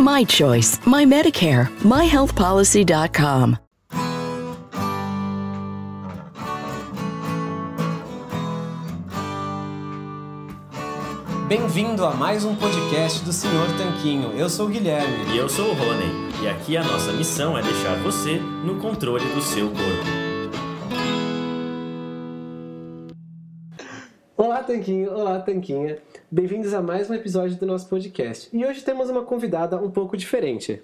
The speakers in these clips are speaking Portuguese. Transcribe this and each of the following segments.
My choice, my Medicare, myhealthpolicy.com. Bem-vindo a mais um podcast do Senhor Tanquinho. Eu sou o Guilherme. E eu sou o Rony. E aqui a nossa missão é deixar você no controle do seu corpo. Olá, Tanquinho. Olá, Tanquinha. Bem-vindos a mais um episódio do nosso podcast. E hoje temos uma convidada um pouco diferente.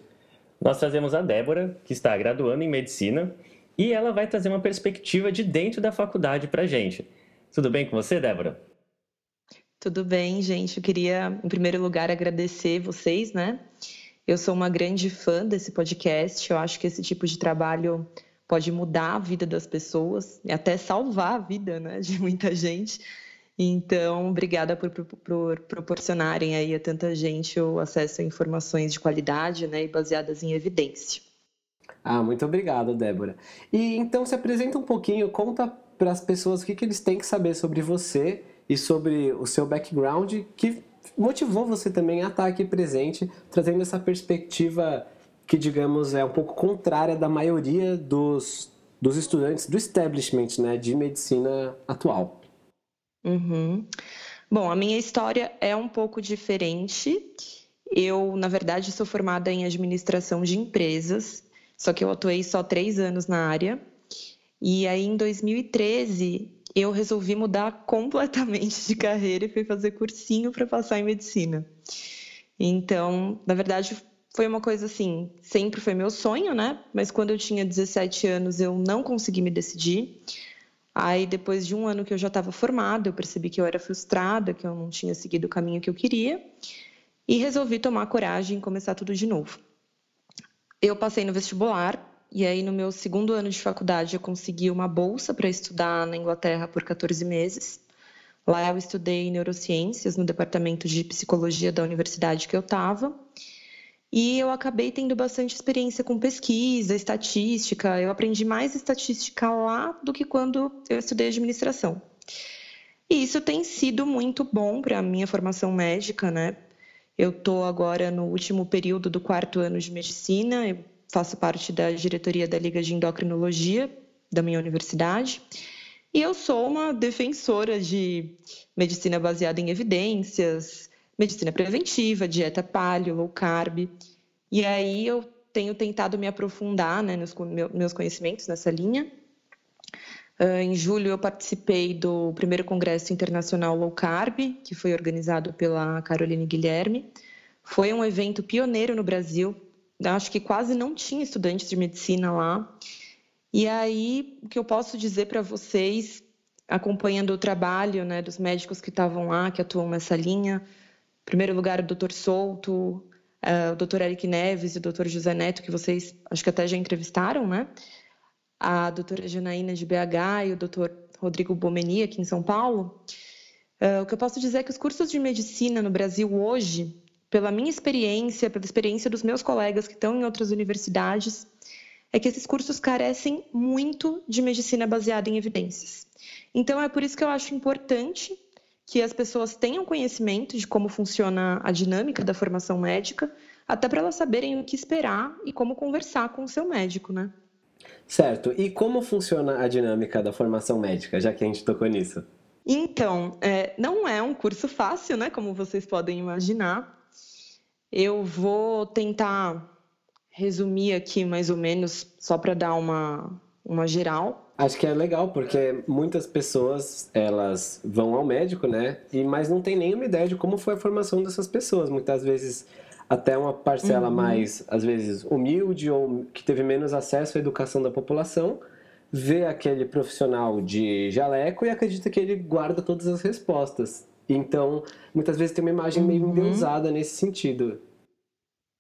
Nós trazemos a Débora, que está graduando em medicina, e ela vai trazer uma perspectiva de dentro da faculdade para gente. Tudo bem com você, Débora? Tudo bem, gente. Eu queria, em primeiro lugar, agradecer vocês, né? Eu sou uma grande fã desse podcast. Eu acho que esse tipo de trabalho pode mudar a vida das pessoas e até salvar a vida, né, de muita gente. Então, obrigada por, por, por, proporcionarem aí a tanta gente o acesso a informações de qualidade, né, e baseadas em evidência. Ah, muito obrigado, Débora. E então se apresenta um pouquinho, conta para as pessoas o que, que eles têm que saber sobre você e sobre o seu background que motivou você também a estar aqui presente, trazendo essa perspectiva que, digamos, é um pouco contrária da maioria dos, dos estudantes do establishment né, de medicina atual. Uhum. Bom, a minha história é um pouco diferente. Eu, na verdade, sou formada em administração de empresas, só que eu atuei só três anos na área. E aí, em 2013, eu resolvi mudar completamente de carreira e fui fazer cursinho para passar em medicina. Então, na verdade, foi uma coisa assim, sempre foi meu sonho, né? Mas quando eu tinha 17 anos, eu não consegui me decidir. Aí, depois de um ano que eu já estava formada, eu percebi que eu era frustrada, que eu não tinha seguido o caminho que eu queria, e resolvi tomar coragem e começar tudo de novo. Eu passei no vestibular, e aí, no meu segundo ano de faculdade, eu consegui uma bolsa para estudar na Inglaterra por 14 meses. Lá eu estudei neurociências no departamento de psicologia da universidade que eu estava. E eu acabei tendo bastante experiência com pesquisa, estatística. Eu aprendi mais estatística lá do que quando eu estudei administração. E isso tem sido muito bom para a minha formação médica, né? Eu estou agora no último período do quarto ano de medicina. Eu faço parte da diretoria da Liga de Endocrinologia da minha universidade. E eu sou uma defensora de medicina baseada em evidências, medicina preventiva, dieta paleo, low carb. E aí eu tenho tentado me aprofundar né, nos meus conhecimentos nessa linha. Uh, em julho eu participei do primeiro congresso internacional low carb, que foi organizado pela Caroline Guilherme. Foi um evento pioneiro no Brasil acho que quase não tinha estudantes de medicina lá. E aí, o que eu posso dizer para vocês, acompanhando o trabalho né, dos médicos que estavam lá, que atuam nessa linha, primeiro lugar, o Dr. Souto, uh, o Dr. Eric Neves e o Dr. José Neto, que vocês acho que até já entrevistaram, né? A doutora Janaína de BH e o Dr. Rodrigo Bomeni, aqui em São Paulo. Uh, o que eu posso dizer é que os cursos de medicina no Brasil hoje pela minha experiência, pela experiência dos meus colegas que estão em outras universidades, é que esses cursos carecem muito de medicina baseada em evidências. Então, é por isso que eu acho importante que as pessoas tenham conhecimento de como funciona a dinâmica da formação médica, até para elas saberem o que esperar e como conversar com o seu médico, né? Certo. E como funciona a dinâmica da formação médica, já que a gente tocou nisso? Então, é, não é um curso fácil, né? Como vocês podem imaginar. Eu vou tentar resumir aqui mais ou menos, só para dar uma, uma geral. Acho que é legal, porque muitas pessoas, elas vão ao médico, né? E, mas não tem nenhuma ideia de como foi a formação dessas pessoas. Muitas vezes até uma parcela uhum. mais, às vezes, humilde ou que teve menos acesso à educação da população, vê aquele profissional de jaleco e acredita que ele guarda todas as respostas. Então, muitas vezes tem uma imagem meio uhum. endeusada nesse sentido.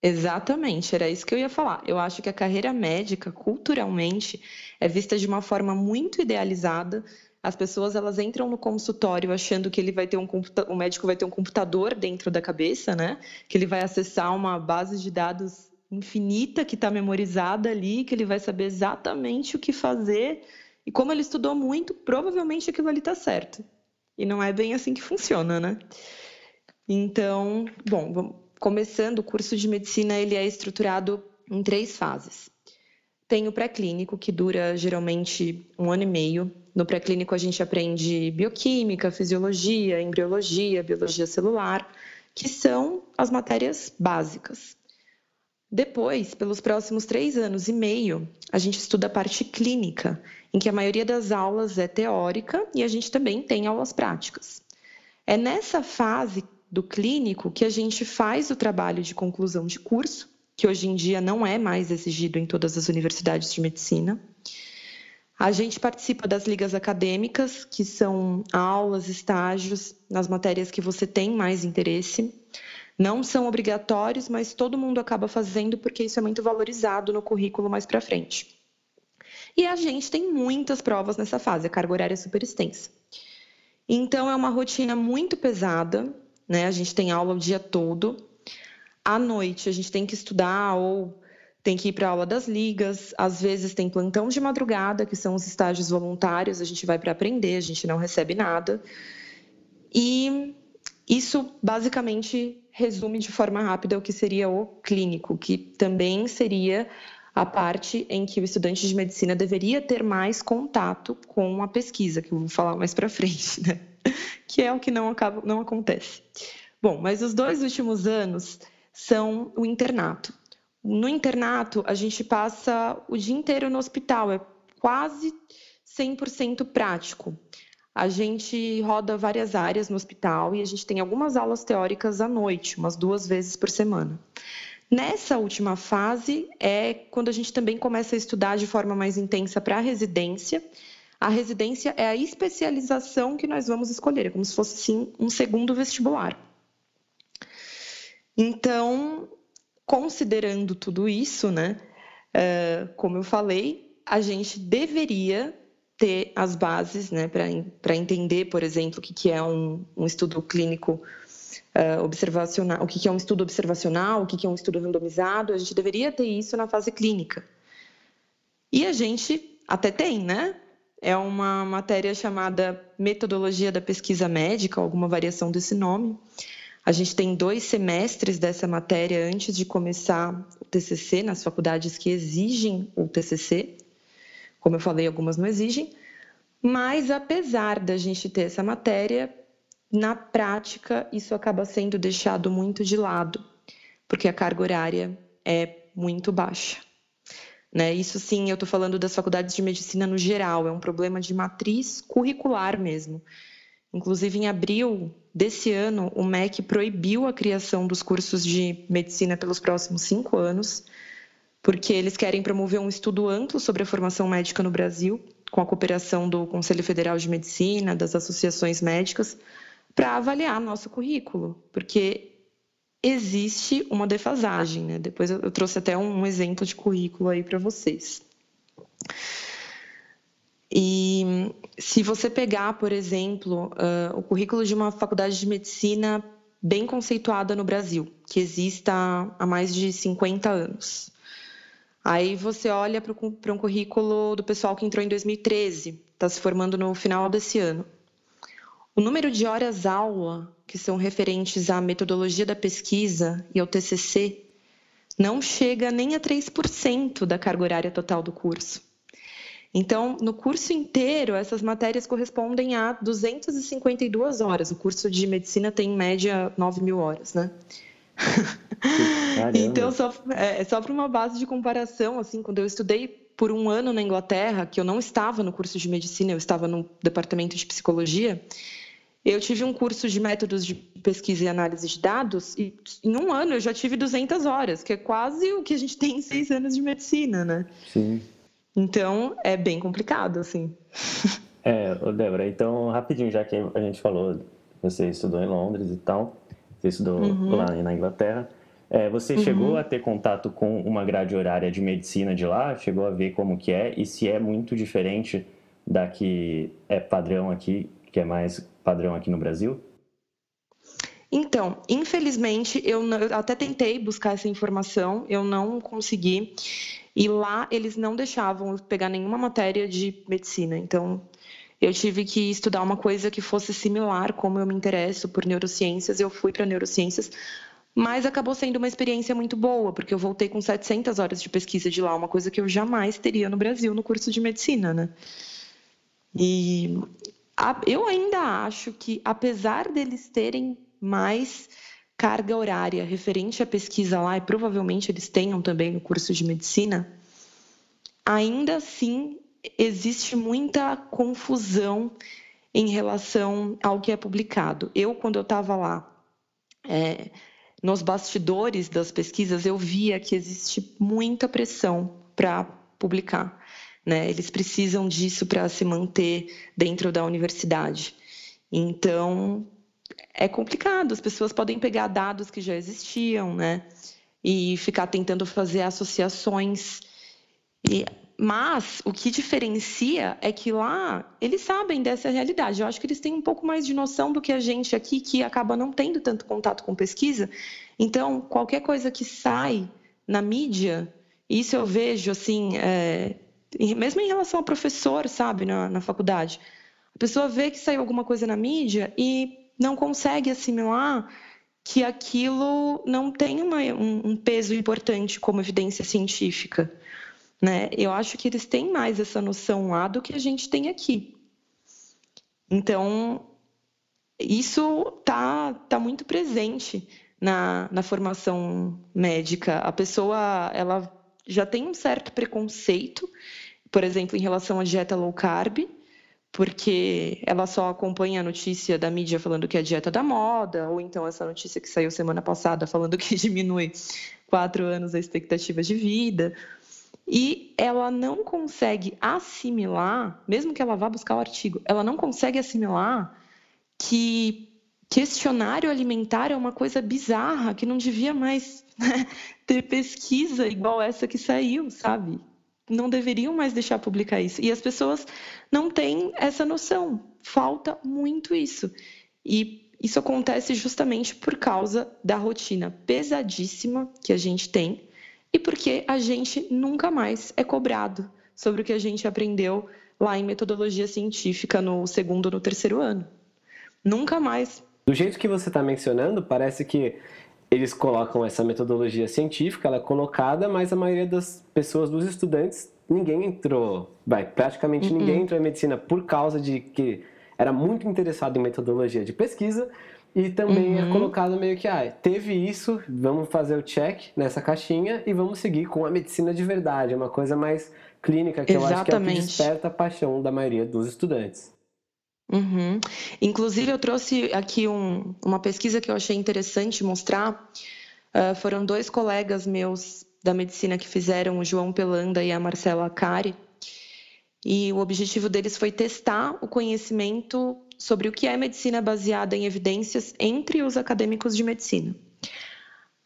Exatamente, era isso que eu ia falar. Eu acho que a carreira médica, culturalmente, é vista de uma forma muito idealizada. As pessoas elas entram no consultório achando que ele vai ter um o médico vai ter um computador dentro da cabeça, né? Que ele vai acessar uma base de dados infinita que está memorizada ali, que ele vai saber exatamente o que fazer. E como ele estudou muito, provavelmente aquilo ali está certo. E não é bem assim que funciona, né? Então, bom, começando o curso de medicina, ele é estruturado em três fases. Tem o pré-clínico, que dura geralmente um ano e meio. No pré-clínico, a gente aprende bioquímica, fisiologia, embriologia, biologia celular, que são as matérias básicas. Depois, pelos próximos três anos e meio, a gente estuda a parte clínica, em que a maioria das aulas é teórica e a gente também tem aulas práticas. É nessa fase do clínico que a gente faz o trabalho de conclusão de curso, que hoje em dia não é mais exigido em todas as universidades de medicina. A gente participa das ligas acadêmicas, que são aulas, estágios nas matérias que você tem mais interesse. Não são obrigatórios, mas todo mundo acaba fazendo porque isso é muito valorizado no currículo mais para frente. E a gente tem muitas provas nessa fase, a carga horária é super extensa. Então é uma rotina muito pesada, né? A gente tem aula o dia todo. À noite a gente tem que estudar ou tem que ir para a aula das ligas, às vezes tem plantão de madrugada, que são os estágios voluntários, a gente vai para aprender, a gente não recebe nada. E isso basicamente resume de forma rápida o que seria o clínico, que também seria a parte em que o estudante de medicina deveria ter mais contato com a pesquisa, que eu vou falar mais para frente, né? que é o que não, acaba, não acontece. Bom, mas os dois últimos anos são o internato. No internato, a gente passa o dia inteiro no hospital, é quase 100% prático. A gente roda várias áreas no hospital e a gente tem algumas aulas teóricas à noite, umas duas vezes por semana. Nessa última fase é quando a gente também começa a estudar de forma mais intensa para a residência a residência é a especialização que nós vamos escolher, é como se fosse sim um segundo vestibular. Então, considerando tudo isso, né, uh, como eu falei, a gente deveria ter as bases né, para entender, por exemplo, o que, que é um, um estudo clínico uh, observacional, o que, que é um estudo observacional, o que, que é um estudo randomizado, a gente deveria ter isso na fase clínica. E a gente até tem, né? É uma matéria chamada Metodologia da Pesquisa Médica, alguma variação desse nome. A gente tem dois semestres dessa matéria antes de começar o TCC, nas faculdades que exigem o TCC. Como eu falei, algumas não exigem. Mas, apesar da gente ter essa matéria, na prática, isso acaba sendo deixado muito de lado, porque a carga horária é muito baixa. Né? Isso sim, eu estou falando das faculdades de medicina no geral, é um problema de matriz curricular mesmo. Inclusive, em abril desse ano, o MEC proibiu a criação dos cursos de medicina pelos próximos cinco anos, porque eles querem promover um estudo amplo sobre a formação médica no Brasil, com a cooperação do Conselho Federal de Medicina, das associações médicas, para avaliar nosso currículo, porque existe uma defasagem, né? Depois eu, trouxe até um, exemplo de currículo aí para vocês. E se você pegar, por exemplo, uh, o currículo de uma faculdade de medicina bem conceituada no Brasil, que exista há mais de 50 anos. Aí você olha para um currículo do pessoal que entrou em 2013, está se formando no final desse ano. O número de horas-aula que são referentes à metodologia da pesquisa e ao TCC não chega nem a 3% da carga horária total do curso. Então, no curso inteiro, essas matérias correspondem a 252 horas. O curso de medicina tem, em média, 9 mil horas, né? então, só, é, só para uma base de comparação, assim, quando eu estudei por um ano na Inglaterra, que eu não estava no curso de medicina, eu estava no departamento de psicologia, eu tive um curso de métodos de pesquisa e análise de dados e em um ano eu já tive 200 horas, que é quase o que a gente tem em seis anos de medicina, né? Sim. Então é bem complicado, assim. É, Débora, então rapidinho, já que a gente falou, você estudou em Londres e tal, você estudou uhum. lá na Inglaterra, É, você uhum. chegou a ter contato com uma grade horária de medicina de lá? Chegou a ver como que é? E se é muito diferente da que é padrão aqui, que é mais padrão aqui no Brasil? Então, infelizmente, eu, não, eu, até tentei buscar essa informação, eu não consegui. E lá eles não deixavam eu pegar nenhuma matéria de medicina. Então, eu tive que estudar uma coisa que fosse similar, como eu me interesso por neurociências, eu fui para neurociências, mas acabou sendo uma experiência muito boa, porque eu voltei com 700 horas de pesquisa de lá, uma coisa que eu jamais teria no Brasil no curso de medicina, né? E eu ainda acho que, apesar deles terem mais carga horária referente à pesquisa lá, e provavelmente eles tenham também no curso de medicina, ainda assim existe muita confusão em relação ao que é publicado. Eu, quando eu estava lá, é, nos bastidores das pesquisas, eu via que existe muita pressão para publicar. Né? Eles precisam disso para se manter dentro da universidade. Então, é complicado. As pessoas podem pegar dados que já existiam, né? E ficar tentando fazer associações. E mas o que diferencia é que lá eles sabem dessa realidade. Eu acho que eles têm um pouco mais de noção do que a gente aqui, que acaba não tendo tanto contato com pesquisa. Então, qualquer coisa que sai na mídia, isso eu vejo assim, é, mesmo em relação ao professor, sabe, na, na faculdade. A pessoa vê que saiu alguma coisa na mídia e não consegue assimilar que aquilo não tem uma, um, um peso importante como evidência científica. Né? Eu acho que eles têm mais essa noção lá do que a gente tem aqui. Então, isso tá, tá muito presente na, na formação médica. A pessoa ela já tem um certo preconceito, por exemplo, em relação à dieta low carb, porque ela só acompanha a notícia da mídia falando que é a dieta da moda, ou então essa notícia que saiu semana passada falando que diminui quatro anos a expectativa de vida e ela não consegue assimilar, mesmo que ela vá buscar o artigo, ela não consegue assimilar que questionário alimentar é uma coisa bizarra, que não devia mais né, ter pesquisa igual essa que saiu, sabe? Não deveriam mais deixar publicar isso. E as pessoas não têm essa noção. Falta muito isso. E isso acontece justamente por causa da rotina pesadíssima que a gente tem e porque a gente nunca mais é cobrado sobre o que a gente aprendeu lá em metodologia científica no segundo ou no terceiro ano. Nunca mais. Do jeito que você está mencionando, parece que eles colocam essa metodologia científica, ela é colocada, mas a maioria das pessoas, dos estudantes, ninguém entrou, vai, praticamente uhum. ninguém entrou em medicina por causa de que era muito interessado em metodologia de pesquisa e também é uhum. é colocado meio que, ah, teve isso, vamos fazer o check nessa caixinha e vamos seguir com a medicina de verdade, é uma coisa mais clínica, que Exatamente. eu acho que é o que desperta a paixão da maioria dos estudantes. Uhum. Inclusive, eu trouxe aqui um, uma pesquisa que eu achei interessante mostrar. Uh, foram dois colegas meus da medicina que fizeram, o João Pelanda e a Marcela Cari. E o objetivo deles foi testar o conhecimento sobre o que é medicina baseada em evidências entre os acadêmicos de medicina.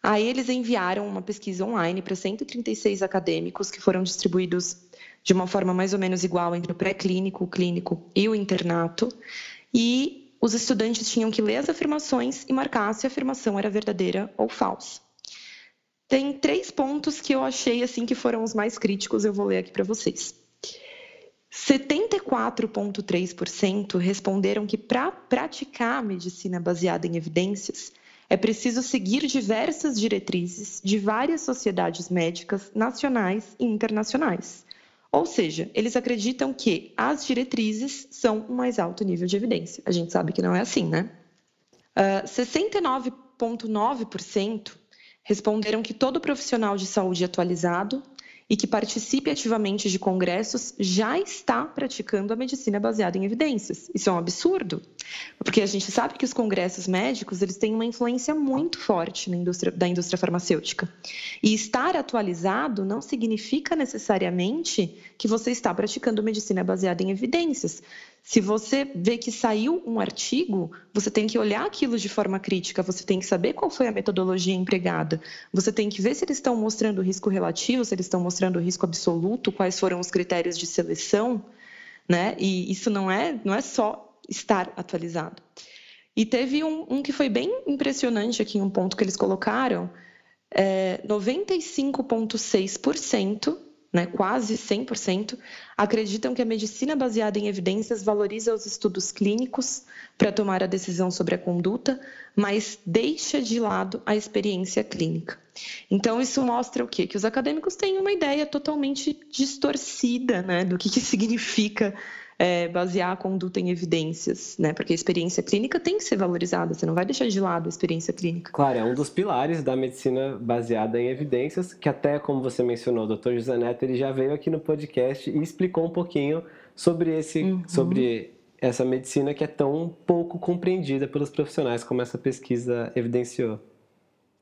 Aí eles enviaram uma pesquisa online para 136 acadêmicos que foram distribuídos de uma forma mais ou menos igual entre o pré-clínico, o clínico e o internato. E os estudantes tinham que ler as afirmações e marcar se a afirmação era verdadeira ou falsa. Tem três pontos que eu achei assim que foram os mais críticos, eu vou ler aqui para vocês. 74,3% responderam que para praticar medicina baseada em evidências é preciso seguir diversas diretrizes de várias sociedades médicas nacionais e internacionais. Ou seja, eles acreditam que as diretrizes são o mais alto nível de evidência. A gente sabe que não é assim, né? Uh, ah, 69,9% responderam que todo profissional de saúde atualizado e que participe ativamente de congressos já está praticando a medicina baseada em evidências. Isso é um absurdo, porque a gente sabe que os congressos médicos eles têm uma influência muito forte na indústria, da indústria farmacêutica. E estar atualizado não significa necessariamente que você está praticando medicina baseada em evidências. Se você vê que saiu um artigo, você tem que olhar aquilo de forma crítica, você tem que saber qual foi a metodologia empregada, você tem que ver se eles estão mostrando risco relativo, se eles estão mostrando risco absoluto, quais foram os critérios de seleção, né? E isso não é, não é só estar atualizado. E teve um, um que foi bem impressionante aqui, um ponto que eles colocaram, é, 95,6% né, quase 100%, acreditam que a medicina baseada em evidências valoriza os estudos clínicos para tomar a decisão sobre a conduta, mas deixa de lado a experiência clínica. Então, isso mostra o quê? Que os acadêmicos têm uma ideia totalmente distorcida né, do que, que significa é, basear a conduta em evidências, né? Porque a experiência clínica tem que ser valorizada, você não vai deixar de lado a experiência clínica. Claro, é um dos pilares da medicina baseada em evidências, que até como você mencionou, o Dr. José Neto, ele já veio aqui no podcast e explicou um pouquinho sobre esse, uhum. sobre essa medicina que é tão pouco compreendida pelos profissionais, como essa pesquisa evidenciou.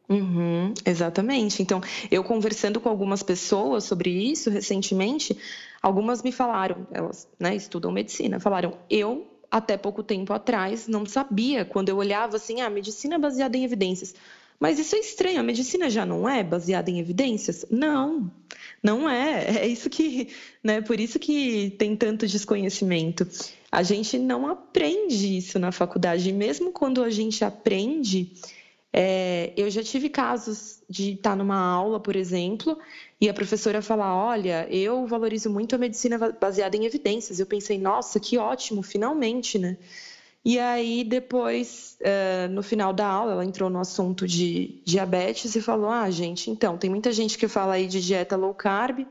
Uhum, exatamente. Então, eu conversando com algumas pessoas sobre isso recentemente, algumas me falaram, elas né, estudam medicina, falaram, eu até pouco tempo atrás não sabia, quando eu olhava assim, ah, medicina baseada em evidências. Mas isso é estranho, a medicina já não é baseada em evidências? Não, não é. É isso que, né, por isso que tem tanto desconhecimento. A gente não aprende isso na faculdade, e mesmo quando a gente aprende, é, eu já tive casos de estar numa aula, por exemplo, e a professora falar: Olha, eu valorizo muito a medicina baseada em evidências. Eu pensei: Nossa, que ótimo, finalmente, né? E aí, depois, uh, no final da aula, ela entrou no assunto de diabetes e falou: Ah, gente, então, tem muita gente que fala aí de dieta low carb,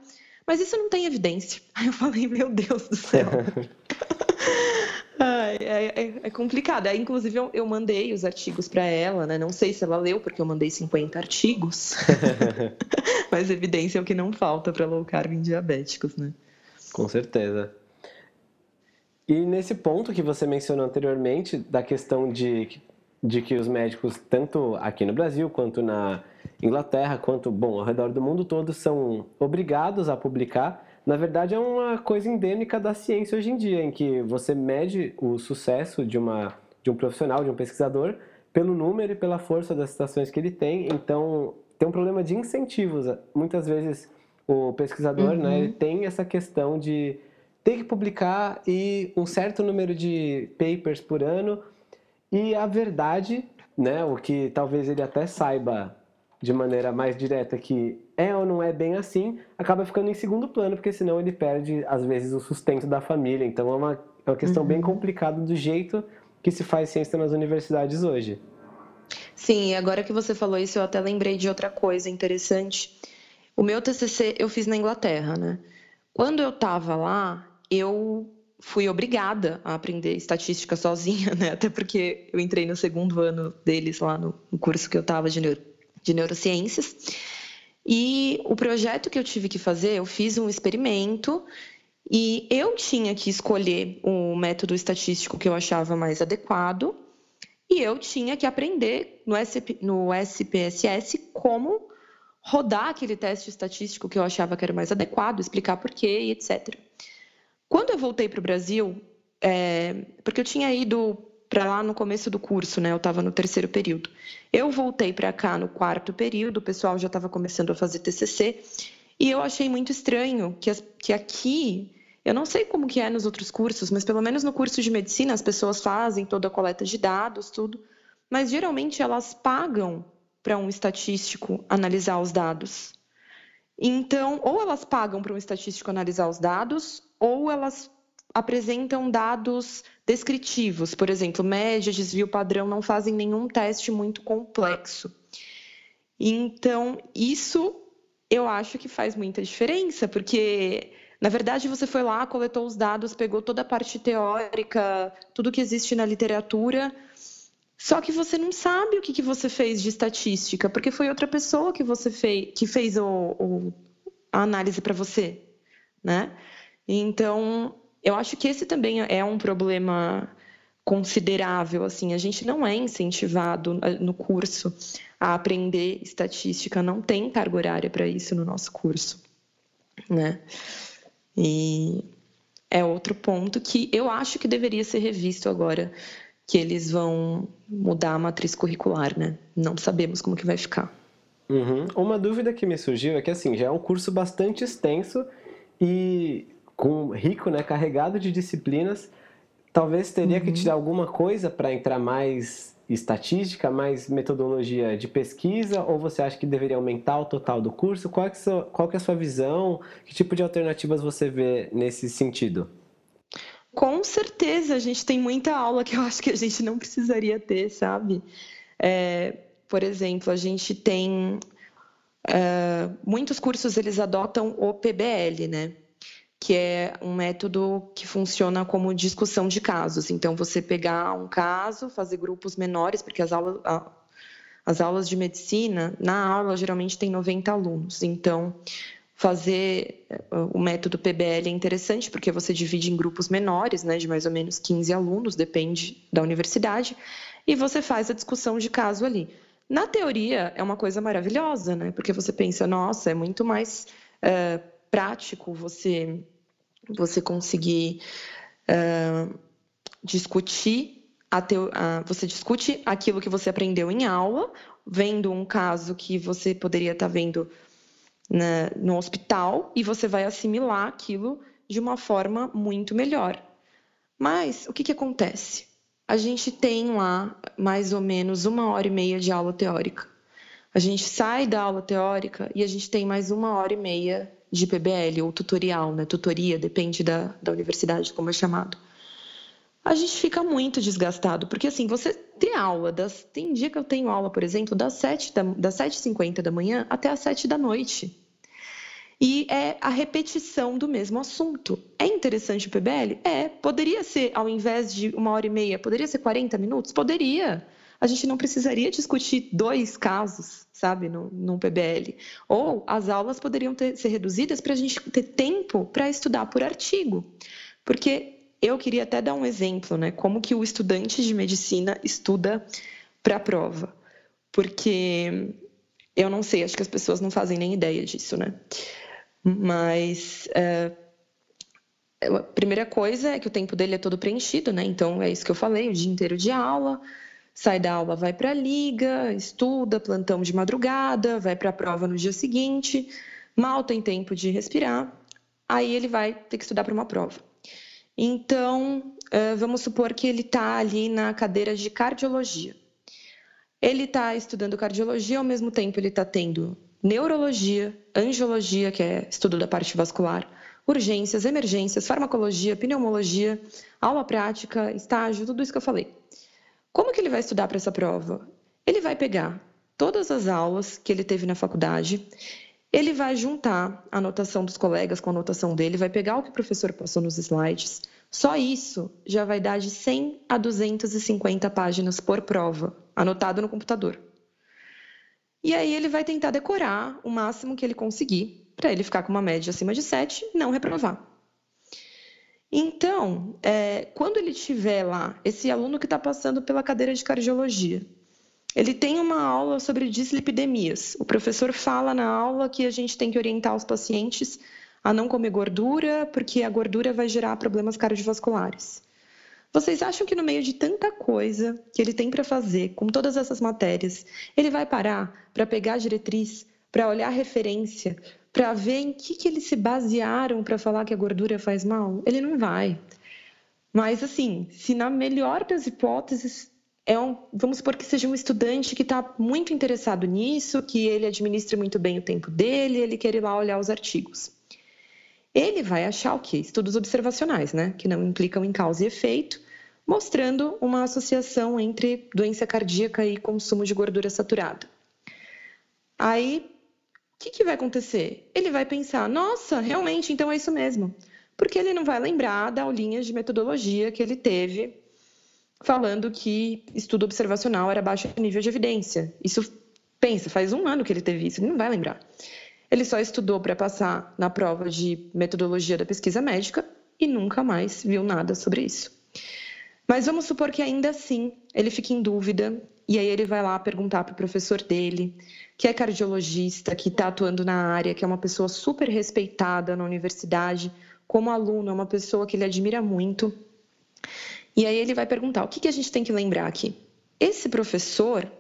mas isso não tem evidência. Aí eu falei: Meu Deus do céu. é, é, é, complicado. Aí, inclusive, eu, eu mandei os artigos para ela, né? Não sei se ela leu, porque eu mandei 50 artigos. Mas evidência é o que não falta para low carb em diabéticos, né? Com certeza. E nesse ponto que você mencionou anteriormente, da questão de, de que os médicos, tanto aqui no Brasil quanto na Inglaterra, quanto, bom, ao redor do mundo todo, são obrigados a publicar na verdade é uma coisa endêmica da ciência hoje em dia, em que você mede o sucesso de, uma, de um profissional, de um pesquisador, pelo número e pela força das citações que ele tem. Então, tem um problema de incentivos. Muitas vezes o pesquisador uhum. né, ele tem essa questão de ter que publicar e um certo número de papers por ano. E a verdade, né, o que talvez ele até saiba de maneira mais direta que é ou não é bem assim, acaba ficando em segundo plano, porque senão ele perde, às vezes, o sustento da família. Então é uma, é uma questão uhum. bem complicada do jeito que se faz ciência nas universidades hoje. Sim, agora que você falou isso, eu até lembrei de outra coisa interessante. O meu TCC eu fiz na Inglaterra, né? Quando eu estava lá, eu fui obrigada a aprender estatística sozinha, né? Até porque eu entrei no segundo ano deles lá no curso que eu estava de de neurociências. E o projeto que eu tive que fazer, eu fiz um experimento e eu tinha que escolher o método estatístico que eu achava mais adequado e eu tinha que aprender no, SP, no SPSS como rodar aquele teste estatístico que eu achava que era mais adequado, explicar por quê e etc. Quando eu voltei para o Brasil, é, porque eu tinha ido para lá no começo do curso, né? Eu estava no terceiro período. Eu voltei para cá no quarto período, o pessoal já estava começando a fazer TCC, e eu achei muito estranho que, que aqui, eu não sei como que é nos outros cursos, mas pelo menos no curso de medicina as pessoas fazem toda a coleta de dados, tudo, mas geralmente elas pagam para um estatístico analisar os dados. Então, ou elas pagam para um estatístico analisar os dados, ou elas apresentam dados descritivos, por exemplo, média, desvio padrão, não fazem nenhum teste muito complexo. Então, isso eu acho que faz muita diferença, porque na verdade você foi lá, coletou os dados, pegou toda a parte teórica, tudo que existe na literatura, só que você não sabe o que, que você fez de estatística, porque foi outra pessoa que você fez, que fez o, o a análise para você, né? Então, eu acho que esse também é um problema considerável, assim, a gente não é incentivado eh, no curso a aprender estatística, não tem carga horária para isso no nosso curso, né? E é outro ponto que eu acho que deveria ser revisto agora que eles vão mudar a matriz curricular, né? Não sabemos como que vai ficar. Uhum. Uma dúvida que me surgiu é que assim já é um curso bastante extenso e com rico, né, carregado de disciplinas. Talvez teria uhum. que tirar alguma coisa para entrar mais estatística, mais metodologia de pesquisa, ou você acha que deveria aumentar o total do curso? Qual é, é qual é a sua visão? Que tipo de alternativas você vê nesse sentido? Com certeza, a gente tem muita aula que eu acho que a gente não precisaria ter, sabe? É, por exemplo, a gente tem é, muitos cursos eles adotam o PBL, né? Que é um método que funciona como discussão de casos. Então, você pegar um caso, fazer grupos menores, porque as aulas, as aulas de medicina, na aula geralmente tem 90 alunos. Então, fazer eh, o método PBL é interessante porque você divide em grupos menores, né, de mais ou menos 15 alunos, depende da universidade, e você faz a discussão de caso ali. Na teoria, é uma coisa maravilhosa, né, porque você pensa, nossa, é muito mais é, prático você, você conseguir é, discutir, a teo, a, você discute aquilo que você aprendeu em aula, vendo um caso que você poderia estar vendo na, no hospital e você vai assimilar aquilo de uma forma muito melhor. Mas o que, que acontece? A gente tem lá mais ou menos uma hora e meia de aula teórica. A gente sai da aula teórica e a gente tem mais uma hora e meia de PBL ou tutorial, né? Tutoria, depende da, da universidade, como é chamado. A gente fica muito desgastado, porque assim, você tem aula, das, tem dia que eu tenho aula, por exemplo, das 7 da, das 7h50 da manhã até as 7 da noite. E é a repetição do mesmo assunto. É interessante o PBL? É. Poderia ser, ao invés de uma hora e meia, poderia ser 40 minutos? Poderia. A gente não precisaria discutir dois casos, sabe, no, PBL. Ou as aulas poderiam ter, ser reduzidas para a gente ter tempo para estudar por artigo. Porque eu queria até dar um exemplo, né? Como que o estudante de medicina estuda para a prova. Porque eu não sei, acho que as pessoas não fazem nem ideia disso, né? Mas é, a primeira coisa é que o tempo dele é todo preenchido, né? Então é isso que eu falei, o dia inteiro de aula, sai da aula, vai para a liga, estuda, plantão de madrugada, vai para a prova no dia seguinte, mal tem tempo de respirar, aí ele vai ter que estudar para uma prova. Então, vamos supor que ele está ali na cadeira de cardiologia. Ele está estudando cardiologia, ao mesmo tempo ele está tendo neurologia, angiologia, que é estudo da parte vascular, urgências, emergências, farmacologia, pneumologia, aula prática, estágio, tudo isso que eu falei. Como que ele vai estudar para essa prova? Ele vai pegar todas as aulas que ele teve na faculdade, ele vai juntar a anotação dos colegas com a anotação dele, vai pegar o que o professor passou nos slides. Só isso já vai dar de 100 a 250 páginas por prova, anotado no computador. E aí ele vai tentar decorar o máximo que ele conseguir, para ele ficar com uma média acima de 7 e não reprovar. Então, é, quando ele tiver lá, esse aluno que está passando pela cadeira de cardiologia, ele tem uma aula sobre dislipidemias. O professor fala na aula que a gente tem que orientar os pacientes a não comer gordura, porque a gordura vai gerar problemas cardiovasculares. Vocês acham que no meio de tanta coisa que ele tem para fazer, com todas essas matérias, ele vai parar para pegar a diretriz, para olhar referência, para ver em que, que eles se basearam para falar que a gordura faz mal? Ele não vai. Mas, assim, se na melhor das hipóteses, é um, vamos supor que seja um estudante que está muito interessado nisso, que ele administre muito bem o tempo dele, ele quer ir lá olhar os artigos. Ele vai achar o quê? Estudos observacionais, né? Que não implicam em causa e efeito, mostrando uma associação entre doença cardíaca e consumo de gordura saturada. Aí, o que, que vai acontecer? Ele vai pensar: nossa, realmente, então é isso mesmo. Porque ele não vai lembrar da aulinha de metodologia que ele teve falando que estudo observacional era baixo nível de evidência. Isso, pensa, faz um ano que ele teve isso, ele não vai lembrar. Ele só estudou para passar na prova de metodologia da pesquisa médica e nunca mais viu nada sobre isso. Mas vamos supor que ainda assim ele fique em dúvida e aí ele vai lá perguntar para o professor dele, que é cardiologista, que está atuando na área, que é uma pessoa super respeitada na universidade, como aluno, é uma pessoa que ele admira muito. E aí ele vai perguntar: o que, que a gente tem que lembrar aqui? Esse professor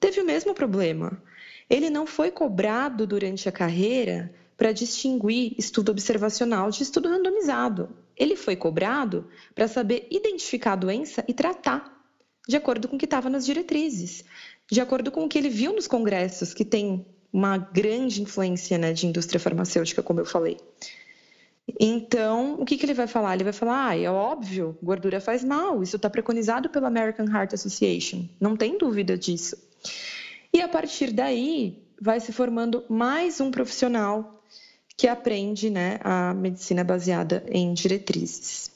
teve o mesmo problema. Ele não foi cobrado durante a carreira para distinguir estudo observacional de estudo randomizado. Ele foi cobrado para saber identificar a doença e tratar de acordo com o que estava nas diretrizes, de acordo com o que ele viu nos congressos, que tem uma grande influência né, de indústria farmacêutica, como eu falei. Então, o que, que ele vai falar? Ele vai falar: ah, é óbvio, gordura faz mal, isso está preconizado pela American Heart Association, não tem dúvida disso. E a partir daí, vai se formando mais um profissional que aprende né, a medicina baseada em diretrizes.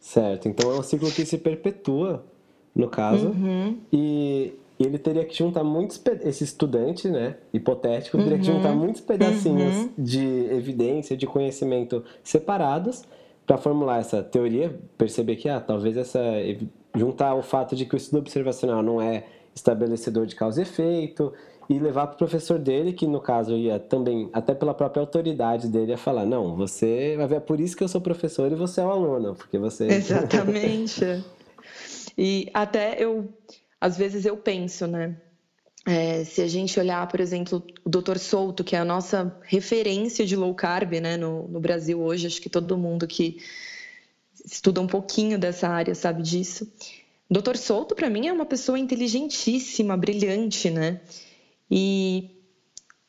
Certo, então é um ciclo que se perpetua no caso. Uhum. E, ele teria que juntar muitos esse estudante, né, hipotético, teria que juntar uhum. muitos pedacinhos uhum. de evidência, de conhecimento separados para formular essa teoria, perceber que ah, talvez essa juntar o fato de que o estudo observacional não é estabelecedor de causa e efeito e levar para o professor dele, que no caso ia também, até pela própria autoridade dele, a falar: não, você vai ver, é por isso que eu sou professor e você é o aluno, porque você. Exatamente. E até eu, às vezes eu penso, né? É, se a gente olhar, por exemplo, o Dr. Souto, que é a nossa referência de low carb né, no, no Brasil hoje, acho que todo mundo que estuda um pouquinho dessa área sabe disso. O Dr. Souto, para mim, é uma pessoa inteligentíssima, brilhante, né? E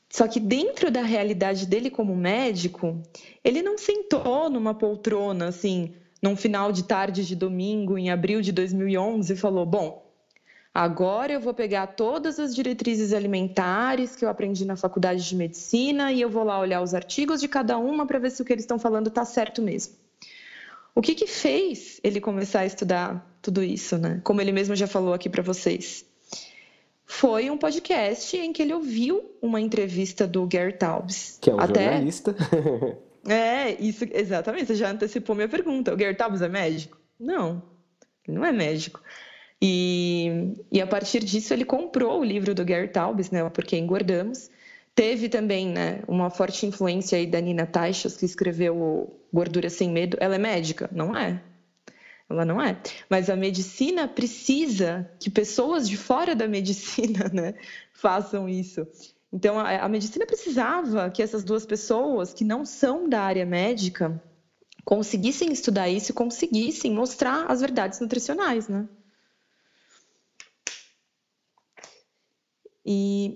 só que dentro da realidade dele como médico, ele não sentou numa poltrona assim, num final de tarde de domingo, em abril de 2011, falou: Bom, agora eu vou pegar todas as diretrizes alimentares que eu aprendi na faculdade de medicina e eu vou lá olhar os artigos de cada uma para ver se o que eles estão falando está certo mesmo. O que, que fez ele começar a estudar tudo isso, né? Como ele mesmo já falou aqui para vocês. Foi um podcast em que ele ouviu uma entrevista do Gary Taubes. Que é um Até... jornalista. É, isso, exatamente. Você já antecipou minha pergunta. O Gary Taubes é médico? Não, ele não é médico. E, e a partir disso ele comprou o livro do Gary Taubes, né? Porque engordamos. Teve também, né, uma forte influência aí da Nina Taixas, que escreveu Gordura Sem Medo. Ela é médica? Não é. Ela não é. Mas a medicina precisa que pessoas de fora da medicina, né, façam isso. Então, a, a medicina precisava que essas duas pessoas, que não são da área médica, conseguissem estudar isso e conseguissem mostrar as verdades nutricionais, né? E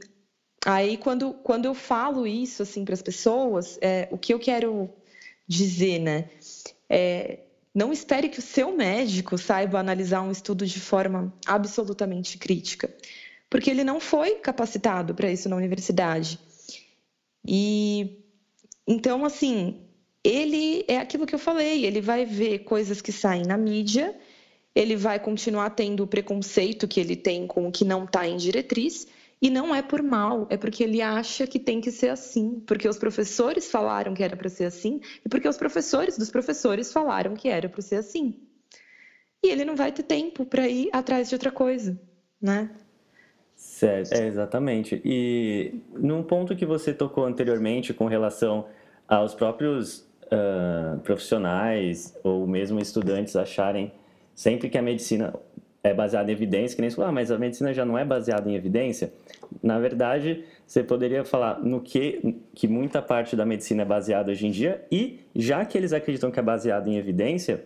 aí, quando, quando eu falo isso assim para as pessoas, é, o que eu quero dizer, né? É, não espere que o seu médico saiba analisar um estudo de forma absolutamente crítica porque ele não foi capacitado para isso na universidade. E então, assim, ele é aquilo que eu falei, ele vai ver coisas que saem na mídia, ele vai continuar tendo o preconceito que ele tem com o que não está em diretriz, e não é por mal, é porque ele acha que tem que ser assim, porque os professores falaram que era para ser assim, e porque os professores dos professores falaram que era para ser assim. E ele não vai ter tempo para ir atrás de outra coisa, né? Certo, é, exatamente. E num ponto que você tocou anteriormente com relação aos próprios uh, profissionais ou mesmo estudantes acharem sempre que a medicina é baseada em evidência, que nem falou, ah, mas a medicina já não é baseada em evidência. Na verdade, você poderia falar no que, que muita parte da medicina é baseada hoje em dia e, já que eles acreditam que é baseada em evidência,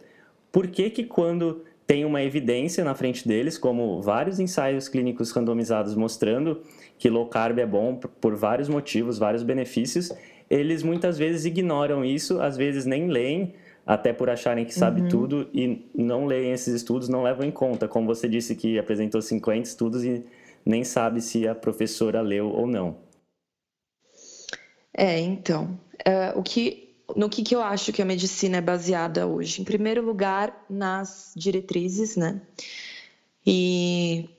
por que que quando tem uma evidência na frente deles, como vários ensaios clínicos randomizados mostrando que low carb é bom por vários motivos, vários benefícios. Eles muitas vezes ignoram isso, às vezes nem leem, até por acharem que sabe uhum. tudo e não leem esses estudos, não levam em conta. Como você disse que apresentou 50 estudos e nem sabe se a professora leu ou não. É, então, uh, o que no que, que eu acho que a medicina é baseada hoje? Em primeiro lugar, nas diretrizes, né? E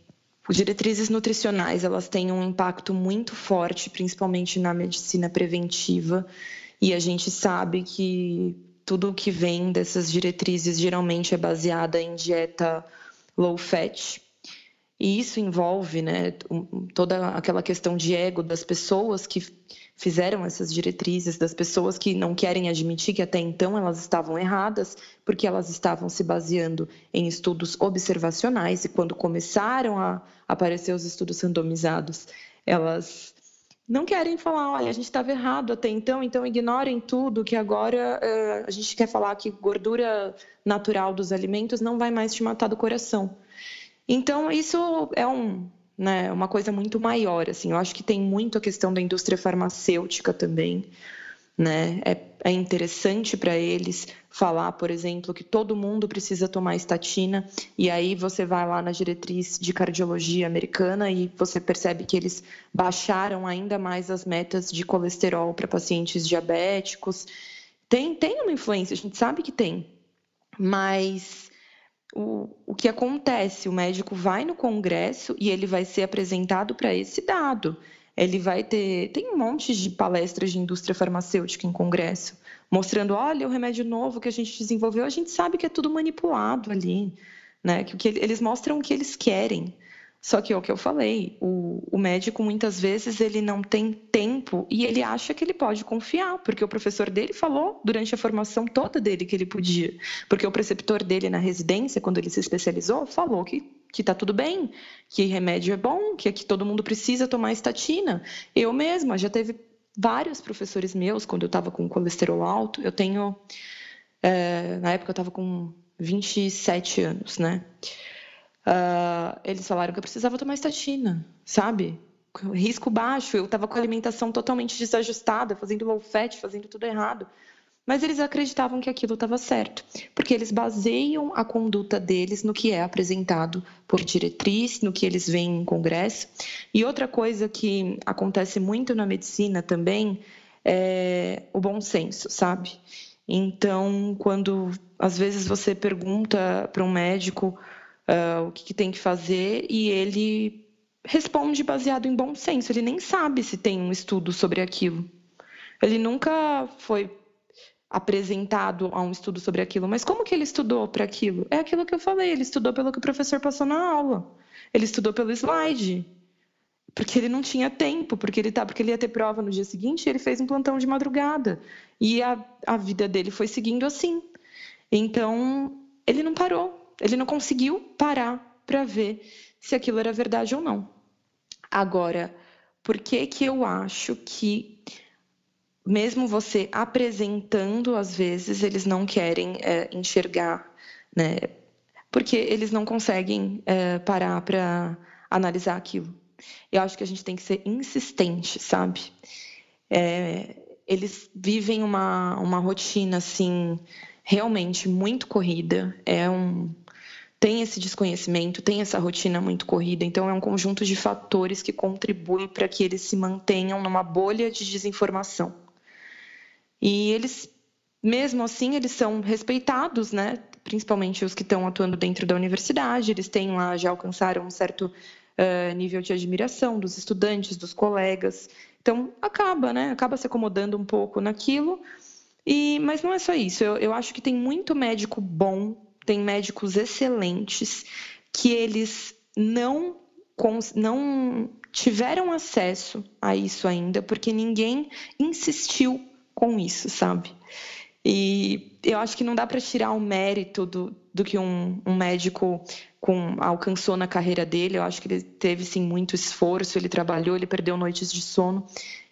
diretrizes nutricionais, elas têm um impacto muito forte, principalmente na medicina preventiva, e a gente sabe que tudo o que vem dessas diretrizes geralmente é baseada em dieta low fat. E isso envolve né, toda aquela questão de ego das pessoas que fizeram essas diretrizes, das pessoas que não querem admitir que até então elas estavam erradas, porque elas estavam se baseando em estudos observacionais, e quando começaram a aparecer os estudos randomizados, elas não querem falar, olha, a gente estava errado até então, então ignorem tudo, que agora uh, a gente quer falar que gordura natural dos alimentos não vai mais te matar do coração. Então, isso é um, né, uma coisa muito maior, assim, eu acho que tem muito a questão da indústria farmacêutica também, né? É, é interessante para eles falar, por exemplo, que todo mundo precisa tomar estatina, e aí você vai lá na diretriz de cardiologia americana e você percebe que eles baixaram ainda mais as metas de colesterol para pacientes diabéticos. Tem, tem uma influência, a gente sabe que tem, mas o, o que acontece? O médico vai no congresso e ele vai ser apresentado para esse dado ele vai ter. Tem um monte de palestras de indústria farmacêutica em congresso, mostrando: olha, o remédio novo que a gente desenvolveu, a gente sabe que é tudo manipulado ali, né? Que, eles mostram o que eles querem. Só que é o que eu falei, o, o, médico muitas vezes ele não tem tempo e ele acha que ele pode confiar, porque o professor dele falou durante a formação toda dele que ele podia, porque o preceptor dele na residência, quando ele se especializou, falou que que tá tudo bem, que remédio é bom, que aqui todo mundo precisa tomar estatina. Eu mesma já teve vários professores meus quando eu estava com colesterol alto. Eu tenho é, na época eu estava com 27 anos, né? Uh, eles falaram que eu precisava tomar estatina, sabe? Risco baixo, eu estava com a alimentação totalmente desajustada, fazendo low fat, fazendo tudo errado. Mas eles acreditavam que aquilo estava certo, porque eles baseiam a conduta deles no que é apresentado por diretriz, no que eles veem em congresso. E outra coisa que acontece muito na medicina também é o bom senso, sabe? Então, quando às vezes você pergunta para um médico uh, o que, que tem que fazer e ele responde baseado em bom senso. Ele nem sabe se tem um estudo sobre aquilo. Ele nunca foi apresentado a um estudo sobre aquilo, mas como que ele estudou para aquilo? É aquilo que eu falei, ele estudou pelo que o professor passou na aula. Ele estudou pelo slide. Porque ele não tinha tempo, porque ele tá, porque ele ia ter prova no dia seguinte, e ele fez um plantão de madrugada. E a, a vida dele foi seguindo assim. Então, ele não parou. Ele não conseguiu parar para ver se aquilo era verdade ou não. Agora, por que que eu acho que mesmo você apresentando, às vezes, eles não querem é, enxergar, né? Porque eles não conseguem é, parar para analisar aquilo. Eu acho que a gente tem que ser insistente, sabe? É, eles vivem uma, uma rotina, assim, realmente muito corrida. É um, tem esse desconhecimento, tem essa rotina muito corrida, então é um conjunto de fatores que contribuem para que eles se mantenham numa bolha de desinformação. E eles, mesmo assim, eles são respeitados, né? Principalmente os que estão atuando dentro da universidade, eles têm lá, já alcançaram um certo uh, nível de admiração dos estudantes, dos colegas. Então, acaba, né? Acaba se acomodando um pouco naquilo. E, mas não é só isso. Eu, eu acho que tem muito médico bom tem médicos excelentes que eles não, não tiveram acesso a isso ainda, porque ninguém insistiu com isso, sabe? E eu acho que não dá para tirar o mérito do, do que um, um médico com, alcançou na carreira dele. Eu acho que ele teve sim muito esforço, ele trabalhou, ele perdeu noites de sono.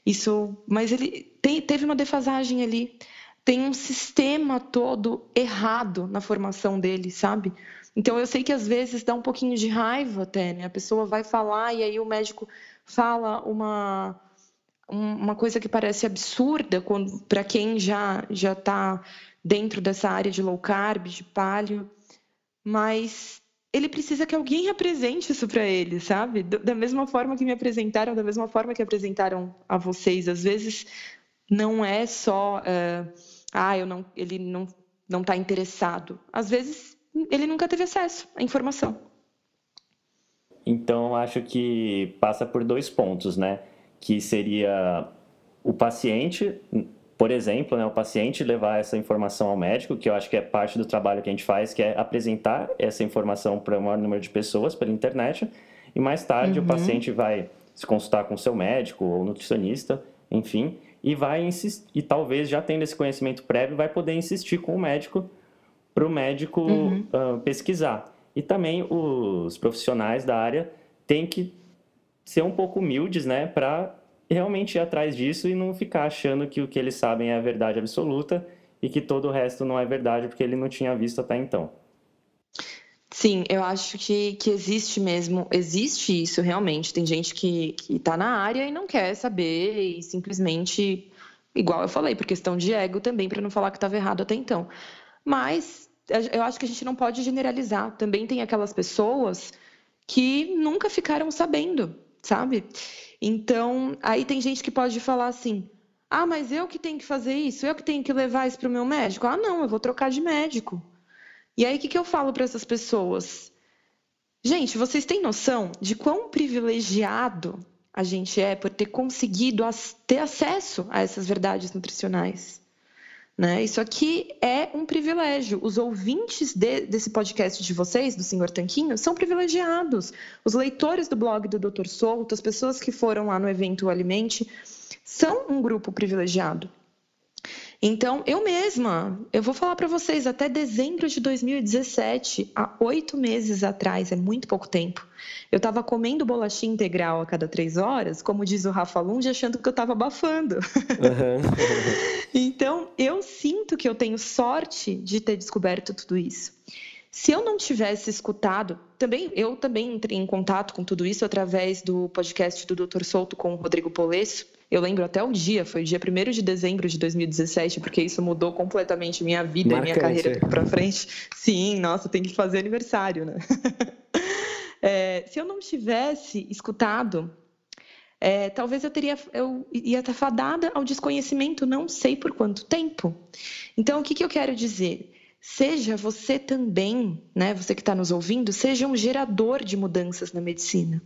Isso, mas ele teve uma defasagem ali tem um sistema todo errado na formação dele, sabe? Então eu sei que às vezes dá um pouquinho de raiva até, né? A pessoa vai falar e aí o médico fala uma uma coisa que parece absurda para quem já já está dentro dessa área de low carb, de paleo, mas ele precisa que alguém apresente isso para ele, sabe? Da mesma forma que me apresentaram, da mesma forma que apresentaram a vocês. Às vezes não é só uh, ah, eu não, ele não não está interessado. Às vezes ele nunca teve acesso à informação. Então, acho que passa por dois pontos, né? Que seria o paciente, por exemplo, né, o paciente levar essa informação ao médico, que eu acho que é parte do trabalho que a gente faz, que é apresentar essa informação para o maior número de pessoas pela internet, e mais tarde uhum. o paciente vai se consultar com o seu médico ou nutricionista, enfim, e vai insistir, e talvez já tendo esse conhecimento prévio, vai poder insistir com o médico para o médico uhum. uh, pesquisar. E também os profissionais da área têm que ser um pouco humildes, né, para realmente ir atrás disso e não ficar achando que o que eles sabem é a verdade absoluta e que todo o resto não é verdade porque ele não tinha visto até então. Sim, eu acho que, que existe mesmo, existe isso realmente. Tem gente que está na área e não quer saber e simplesmente, igual eu falei, por questão de ego também, para não falar que estava errado até então. Mas eu acho que a gente não pode generalizar. Também tem aquelas pessoas que nunca ficaram sabendo, sabe? Então, aí tem gente que pode falar assim: ah, mas eu que tenho que fazer isso, eu que tenho que levar isso para o meu médico. Ah, não, eu vou trocar de médico. E aí, o que, que eu falo para essas pessoas? Gente, vocês têm noção de quão privilegiado a gente é por ter conseguido ter acesso a essas verdades nutricionais? Né? Isso aqui é um privilégio. Os ouvintes de, desse podcast de vocês, do Senhor Tanquinho, são privilegiados. Os leitores do blog do Dr. Souto, as pessoas que foram lá no evento Alimente, são um grupo privilegiado. Então, eu mesma, eu vou falar para vocês, até dezembro de 2017, há oito meses atrás, é muito pouco tempo, eu estava comendo bolachinha integral a cada três horas, como diz o Rafa Lund, achando que eu estava abafando. Uhum. então, eu sinto que eu tenho sorte de ter descoberto tudo isso. Se eu não tivesse escutado, também eu também entrei em contato com tudo isso através do podcast do Dr. Souto com o Rodrigo Polesso, eu lembro até o dia, foi dia 1 de dezembro de 2017, porque isso mudou completamente minha vida e minha carreira para frente. Sim, nossa, tem que fazer aniversário, né? é, se eu não tivesse escutado, é, talvez eu teria, eu ia estar fadada ao desconhecimento, não sei por quanto tempo. Então, o que, que eu quero dizer? Seja você também, né, você que está nos ouvindo, seja um gerador de mudanças na medicina.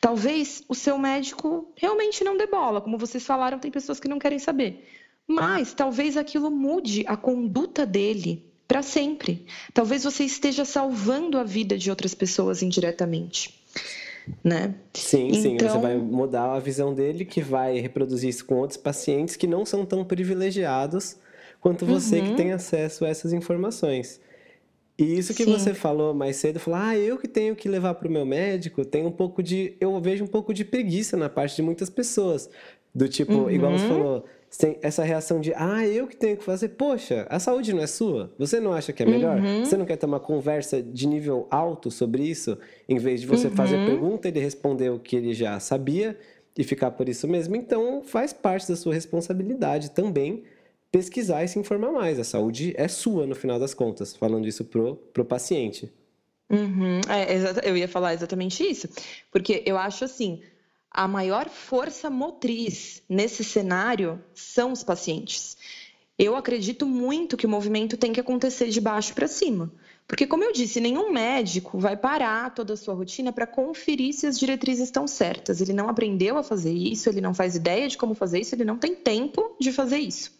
Talvez o seu médico realmente não dê bola, como vocês falaram, tem pessoas que não querem saber. Mas talvez aquilo mude a conduta dele para sempre. Talvez você esteja salvando a vida de outras pessoas indiretamente. Né? Sim, então... sim, você então vai mudar a visão dele, que vai reproduzir isso com outros pacientes que não são tão privilegiados quanto você uhum. que tem acesso a essas informações. E isso que Sim. você falou mais cedo, falar, ah, eu que tenho que levar para o meu médico, tem um pouco de. Eu vejo um pouco de preguiça na parte de muitas pessoas. Do tipo, uhum. igual você falou, tem essa reação de, ah, eu que tenho que fazer. Poxa, a saúde não é sua? Você não acha que é melhor? Uhum. Você não quer ter uma conversa de nível alto sobre isso? Em vez de você uhum. fazer pergunta, ele responder o que ele já sabia e ficar por isso mesmo. Então, faz parte da sua responsabilidade também pesquisar e se informar mais. A saúde é sua, no final das contas, falando isso pro, pro paciente. Uhum, é, eu ia falar exatamente isso, porque eu acho assim, a maior força motriz nesse cenário são os pacientes. Eu acredito muito que o movimento tem que acontecer de baixo para cima. Porque, como eu disse, nenhum médico vai parar toda a sua rotina para conferir se as diretrizes estão certas. Ele não aprendeu a fazer isso, ele não faz ideia de como fazer isso, ele não tem tempo de fazer isso.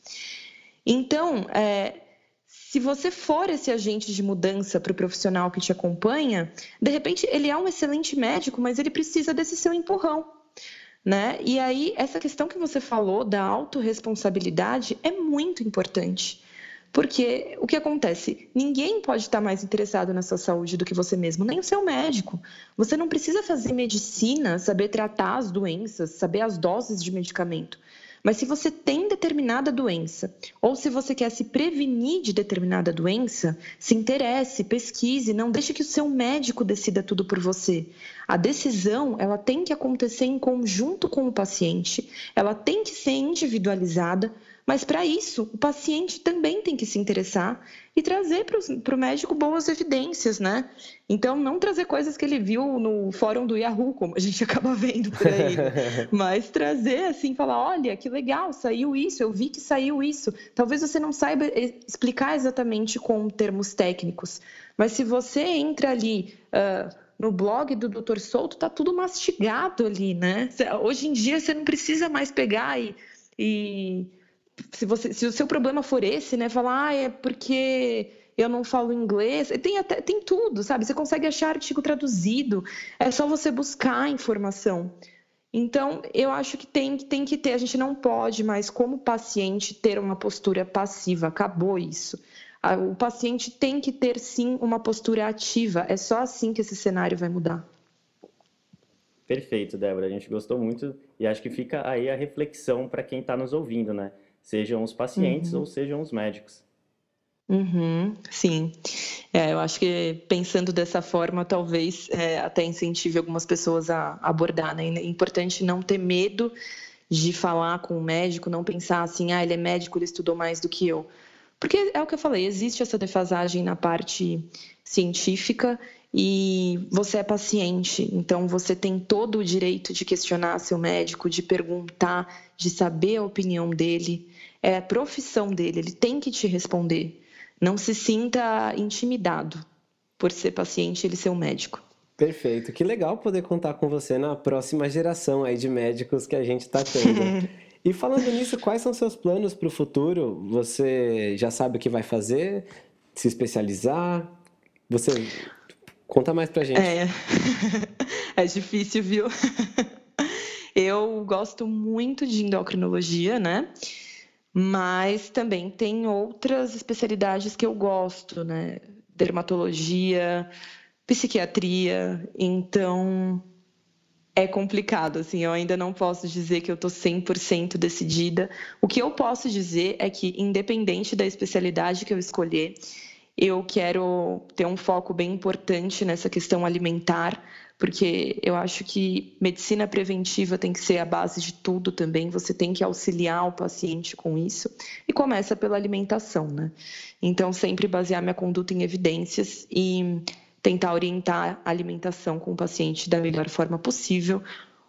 Então, é, se você for esse agente de mudança para o profissional que te acompanha, de repente ele é um excelente médico, mas ele precisa desse seu empurrão. Né? E aí, essa questão que você falou da autorresponsabilidade é muito importante. Porque o que acontece? Ninguém pode estar mais interessado na sua saúde do que você mesmo, nem o seu médico. Você não precisa fazer medicina, saber tratar as doenças, saber as doses de medicamento. Mas se você tem determinada doença, ou se você quer se prevenir de determinada doença, se interesse, pesquise, não deixe que o seu médico decida tudo por você. A decisão, ela tem que acontecer em conjunto com o paciente, ela tem que ser individualizada, mas para isso, o paciente também tem que se interessar e trazer para o médico boas evidências, né? Então, não trazer coisas que ele viu no fórum do Yahoo, como a gente acaba vendo por aí, né? mas trazer assim, falar: olha, que legal, saiu isso, eu vi que saiu isso. Talvez você não saiba explicar exatamente com termos técnicos, mas se você entra ali. Uh, no blog do Dr. Souto tá tudo mastigado ali, né? Hoje em dia você não precisa mais pegar e, e se, você, se o seu problema for esse, né? Falar, ah, é porque eu não falo inglês. Tem até tem tudo, sabe? Você consegue achar artigo traduzido. É só você buscar informação. Então, eu acho que tem, tem que ter, a gente não pode mais, como paciente, ter uma postura passiva. Acabou isso. O paciente tem que ter sim uma postura ativa. É só assim que esse cenário vai mudar. Perfeito, Débora. A gente gostou muito e acho que fica aí a reflexão para quem está nos ouvindo, né? Sejam os pacientes uhum. ou sejam os médicos. Uhum, sim, é, eu acho que pensando dessa forma, talvez é, até incentive algumas pessoas a abordar, né? É importante não ter medo de falar com o médico, não pensar assim, ah, ele é médico, ele estudou mais do que eu. Porque é o que eu falei, existe essa defasagem na parte científica e você é paciente, então você tem todo o direito de questionar seu médico, de perguntar, de saber a opinião dele. É a profissão dele, ele tem que te responder. Não se sinta intimidado por ser paciente e ele ser um médico. Perfeito, que legal poder contar com você na próxima geração aí de médicos que a gente está tendo. E falando nisso, quais são seus planos para o futuro? Você já sabe o que vai fazer? Se especializar? Você conta mais pra gente. É, é difícil, viu? Eu gosto muito de endocrinologia, né? Mas também tem outras especialidades que eu gosto, né? Dermatologia, psiquiatria. Então, é complicado, assim, eu ainda não posso dizer que eu estou 100% decidida. O que eu posso dizer é que, independente da especialidade que eu escolher, eu quero ter um foco bem importante nessa questão alimentar, porque eu acho que medicina preventiva tem que ser a base de tudo também, você tem que auxiliar o paciente com isso, e começa pela alimentação, né? Então, sempre basear minha conduta em evidências e tentar orientar a alimentação com o paciente da melhor forma possível,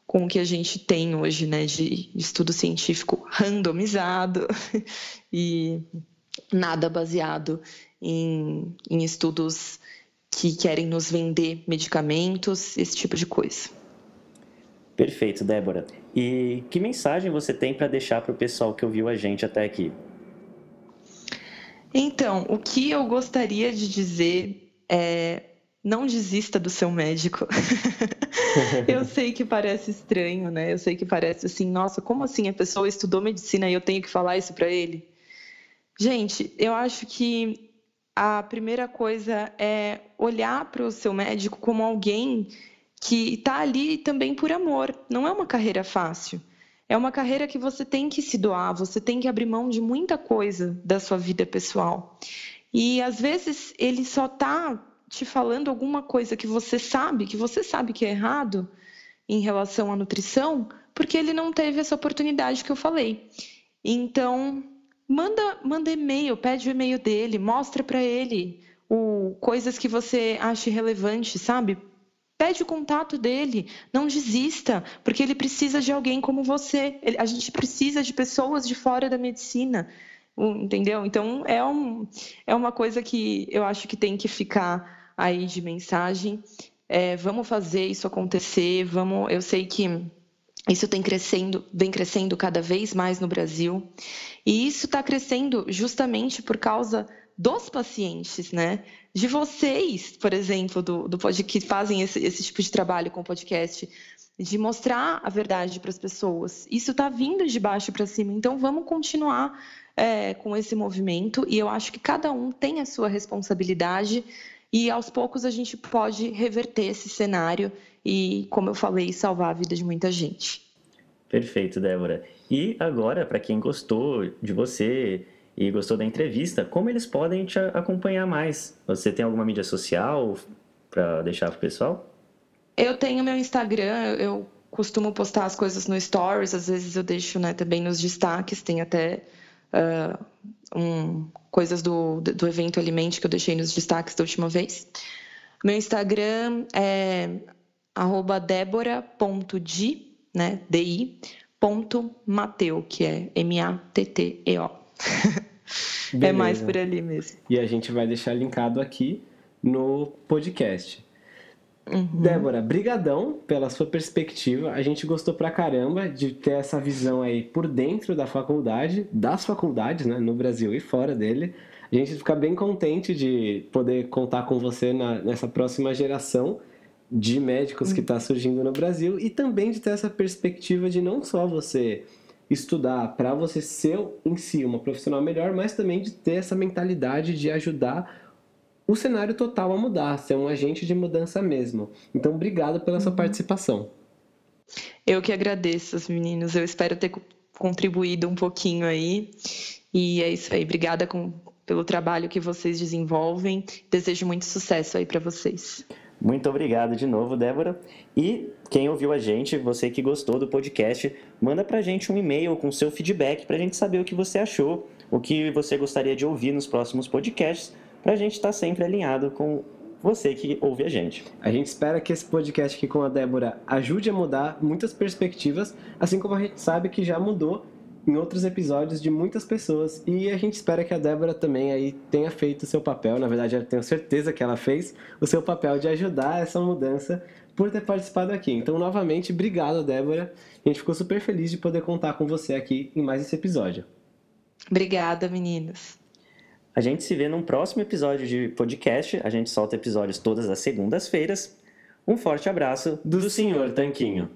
com o que a gente tem hoje, né, de estudo científico randomizado e nada baseado em, em estudos que querem nos vender medicamentos, esse tipo de coisa. Perfeito, Débora. E que mensagem você tem para deixar para o pessoal que ouviu a gente até aqui? Então, o que eu gostaria de dizer é não desista do seu médico. eu sei que parece estranho, né? Eu sei que parece assim, nossa, como assim a pessoa estudou medicina e eu tenho que falar isso para ele? Gente, eu acho que a primeira coisa é olhar para o seu médico como alguém que está ali também por amor. Não é uma carreira fácil. É uma carreira que você tem que se doar, você tem que abrir mão de muita coisa da sua vida pessoal. E às vezes ele só está te falando alguma coisa que você sabe, que você sabe que é errado em relação à nutrição, porque ele não teve essa oportunidade que eu falei. Então, manda, manda e-mail, pede o e-mail dele, mostra para ele o, coisas que você acha relevante, sabe? Pede o contato dele, não desista, porque ele precisa de alguém como você. Ele, a gente precisa de pessoas de fora da medicina, entendeu? Então é, um, é uma coisa que eu acho que tem que ficar aí de mensagem. É, vamos fazer isso acontecer, vamos. Eu sei que isso tem crescendo, vem crescendo cada vez mais no Brasil. E isso está crescendo justamente por causa dos pacientes, né? De vocês, por exemplo, do, do que fazem esse, esse tipo de trabalho com o podcast, de mostrar a verdade para as pessoas. Isso está vindo de baixo para cima, então vamos continuar é, com esse movimento. E eu acho que cada um tem a sua responsabilidade e aos poucos a gente pode reverter esse cenário e, como eu falei, salvar a vida de muita gente. Perfeito, Débora. E agora, para quem gostou de você e gostou da entrevista, como eles podem te acompanhar mais? Você tem alguma mídia social para deixar para o pessoal? Eu tenho meu Instagram, eu costumo postar as coisas no Stories, às vezes eu deixo né, também nos destaques, tem até uh, um, coisas do, do evento Alimente que eu deixei nos destaques da última vez. Meu Instagram é débora.di, né, D-I, ponto Mateu, que é M-A-T-T-E-O. é mais por ali mesmo. E a gente vai deixar linkado aqui no podcast. Uhum. Débora, brigadão pela sua perspectiva. A gente gostou pra caramba de ter essa visão aí por dentro da faculdade, das faculdades, né, no Brasil e fora dele. A gente fica bem contente de poder contar com você na, nessa próxima geração de médicos que está surgindo no Brasil e também de ter essa perspectiva de não só você estudar para você ser em si uma profissional melhor, mas também de ter essa mentalidade de ajudar o cenário total a mudar, ser um agente de mudança mesmo. Então, obrigado pela sua uhum. participação. Eu que agradeço, meninos. Eu espero ter contribuído um pouquinho aí. E é isso aí. Obrigada com, pelo trabalho que vocês desenvolvem. Desejo muito sucesso aí para vocês. Muito obrigado de novo, Débora. E quem ouviu a gente, você que gostou do podcast, manda pra gente um e-mail com seu feedback pra gente saber o que você achou, o que você gostaria de ouvir nos próximos podcasts para a gente estar tá sempre alinhado com você que ouve a gente. A gente espera que esse podcast aqui com a Débora ajude a mudar muitas perspectivas, assim como a gente sabe que já mudou em outros episódios de muitas pessoas. E a gente espera que a Débora também aí tenha feito o seu papel, na verdade eu tenho certeza que ela fez o seu papel de ajudar essa mudança por ter participado aqui. Então, novamente, obrigado, Débora. A gente ficou super feliz de poder contar com você aqui em mais esse episódio. Obrigada, meninas. A gente se vê num próximo episódio de podcast. A gente solta episódios todas as segundas-feiras. Um forte abraço do, do Senhor Tanquinho.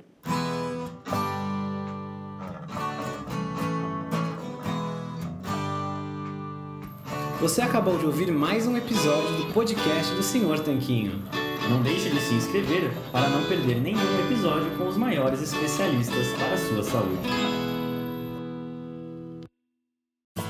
Você acabou de ouvir mais um episódio do podcast do Senhor Tanquinho. Não deixe de se inscrever para não perder nenhum episódio com os maiores especialistas para a sua saúde.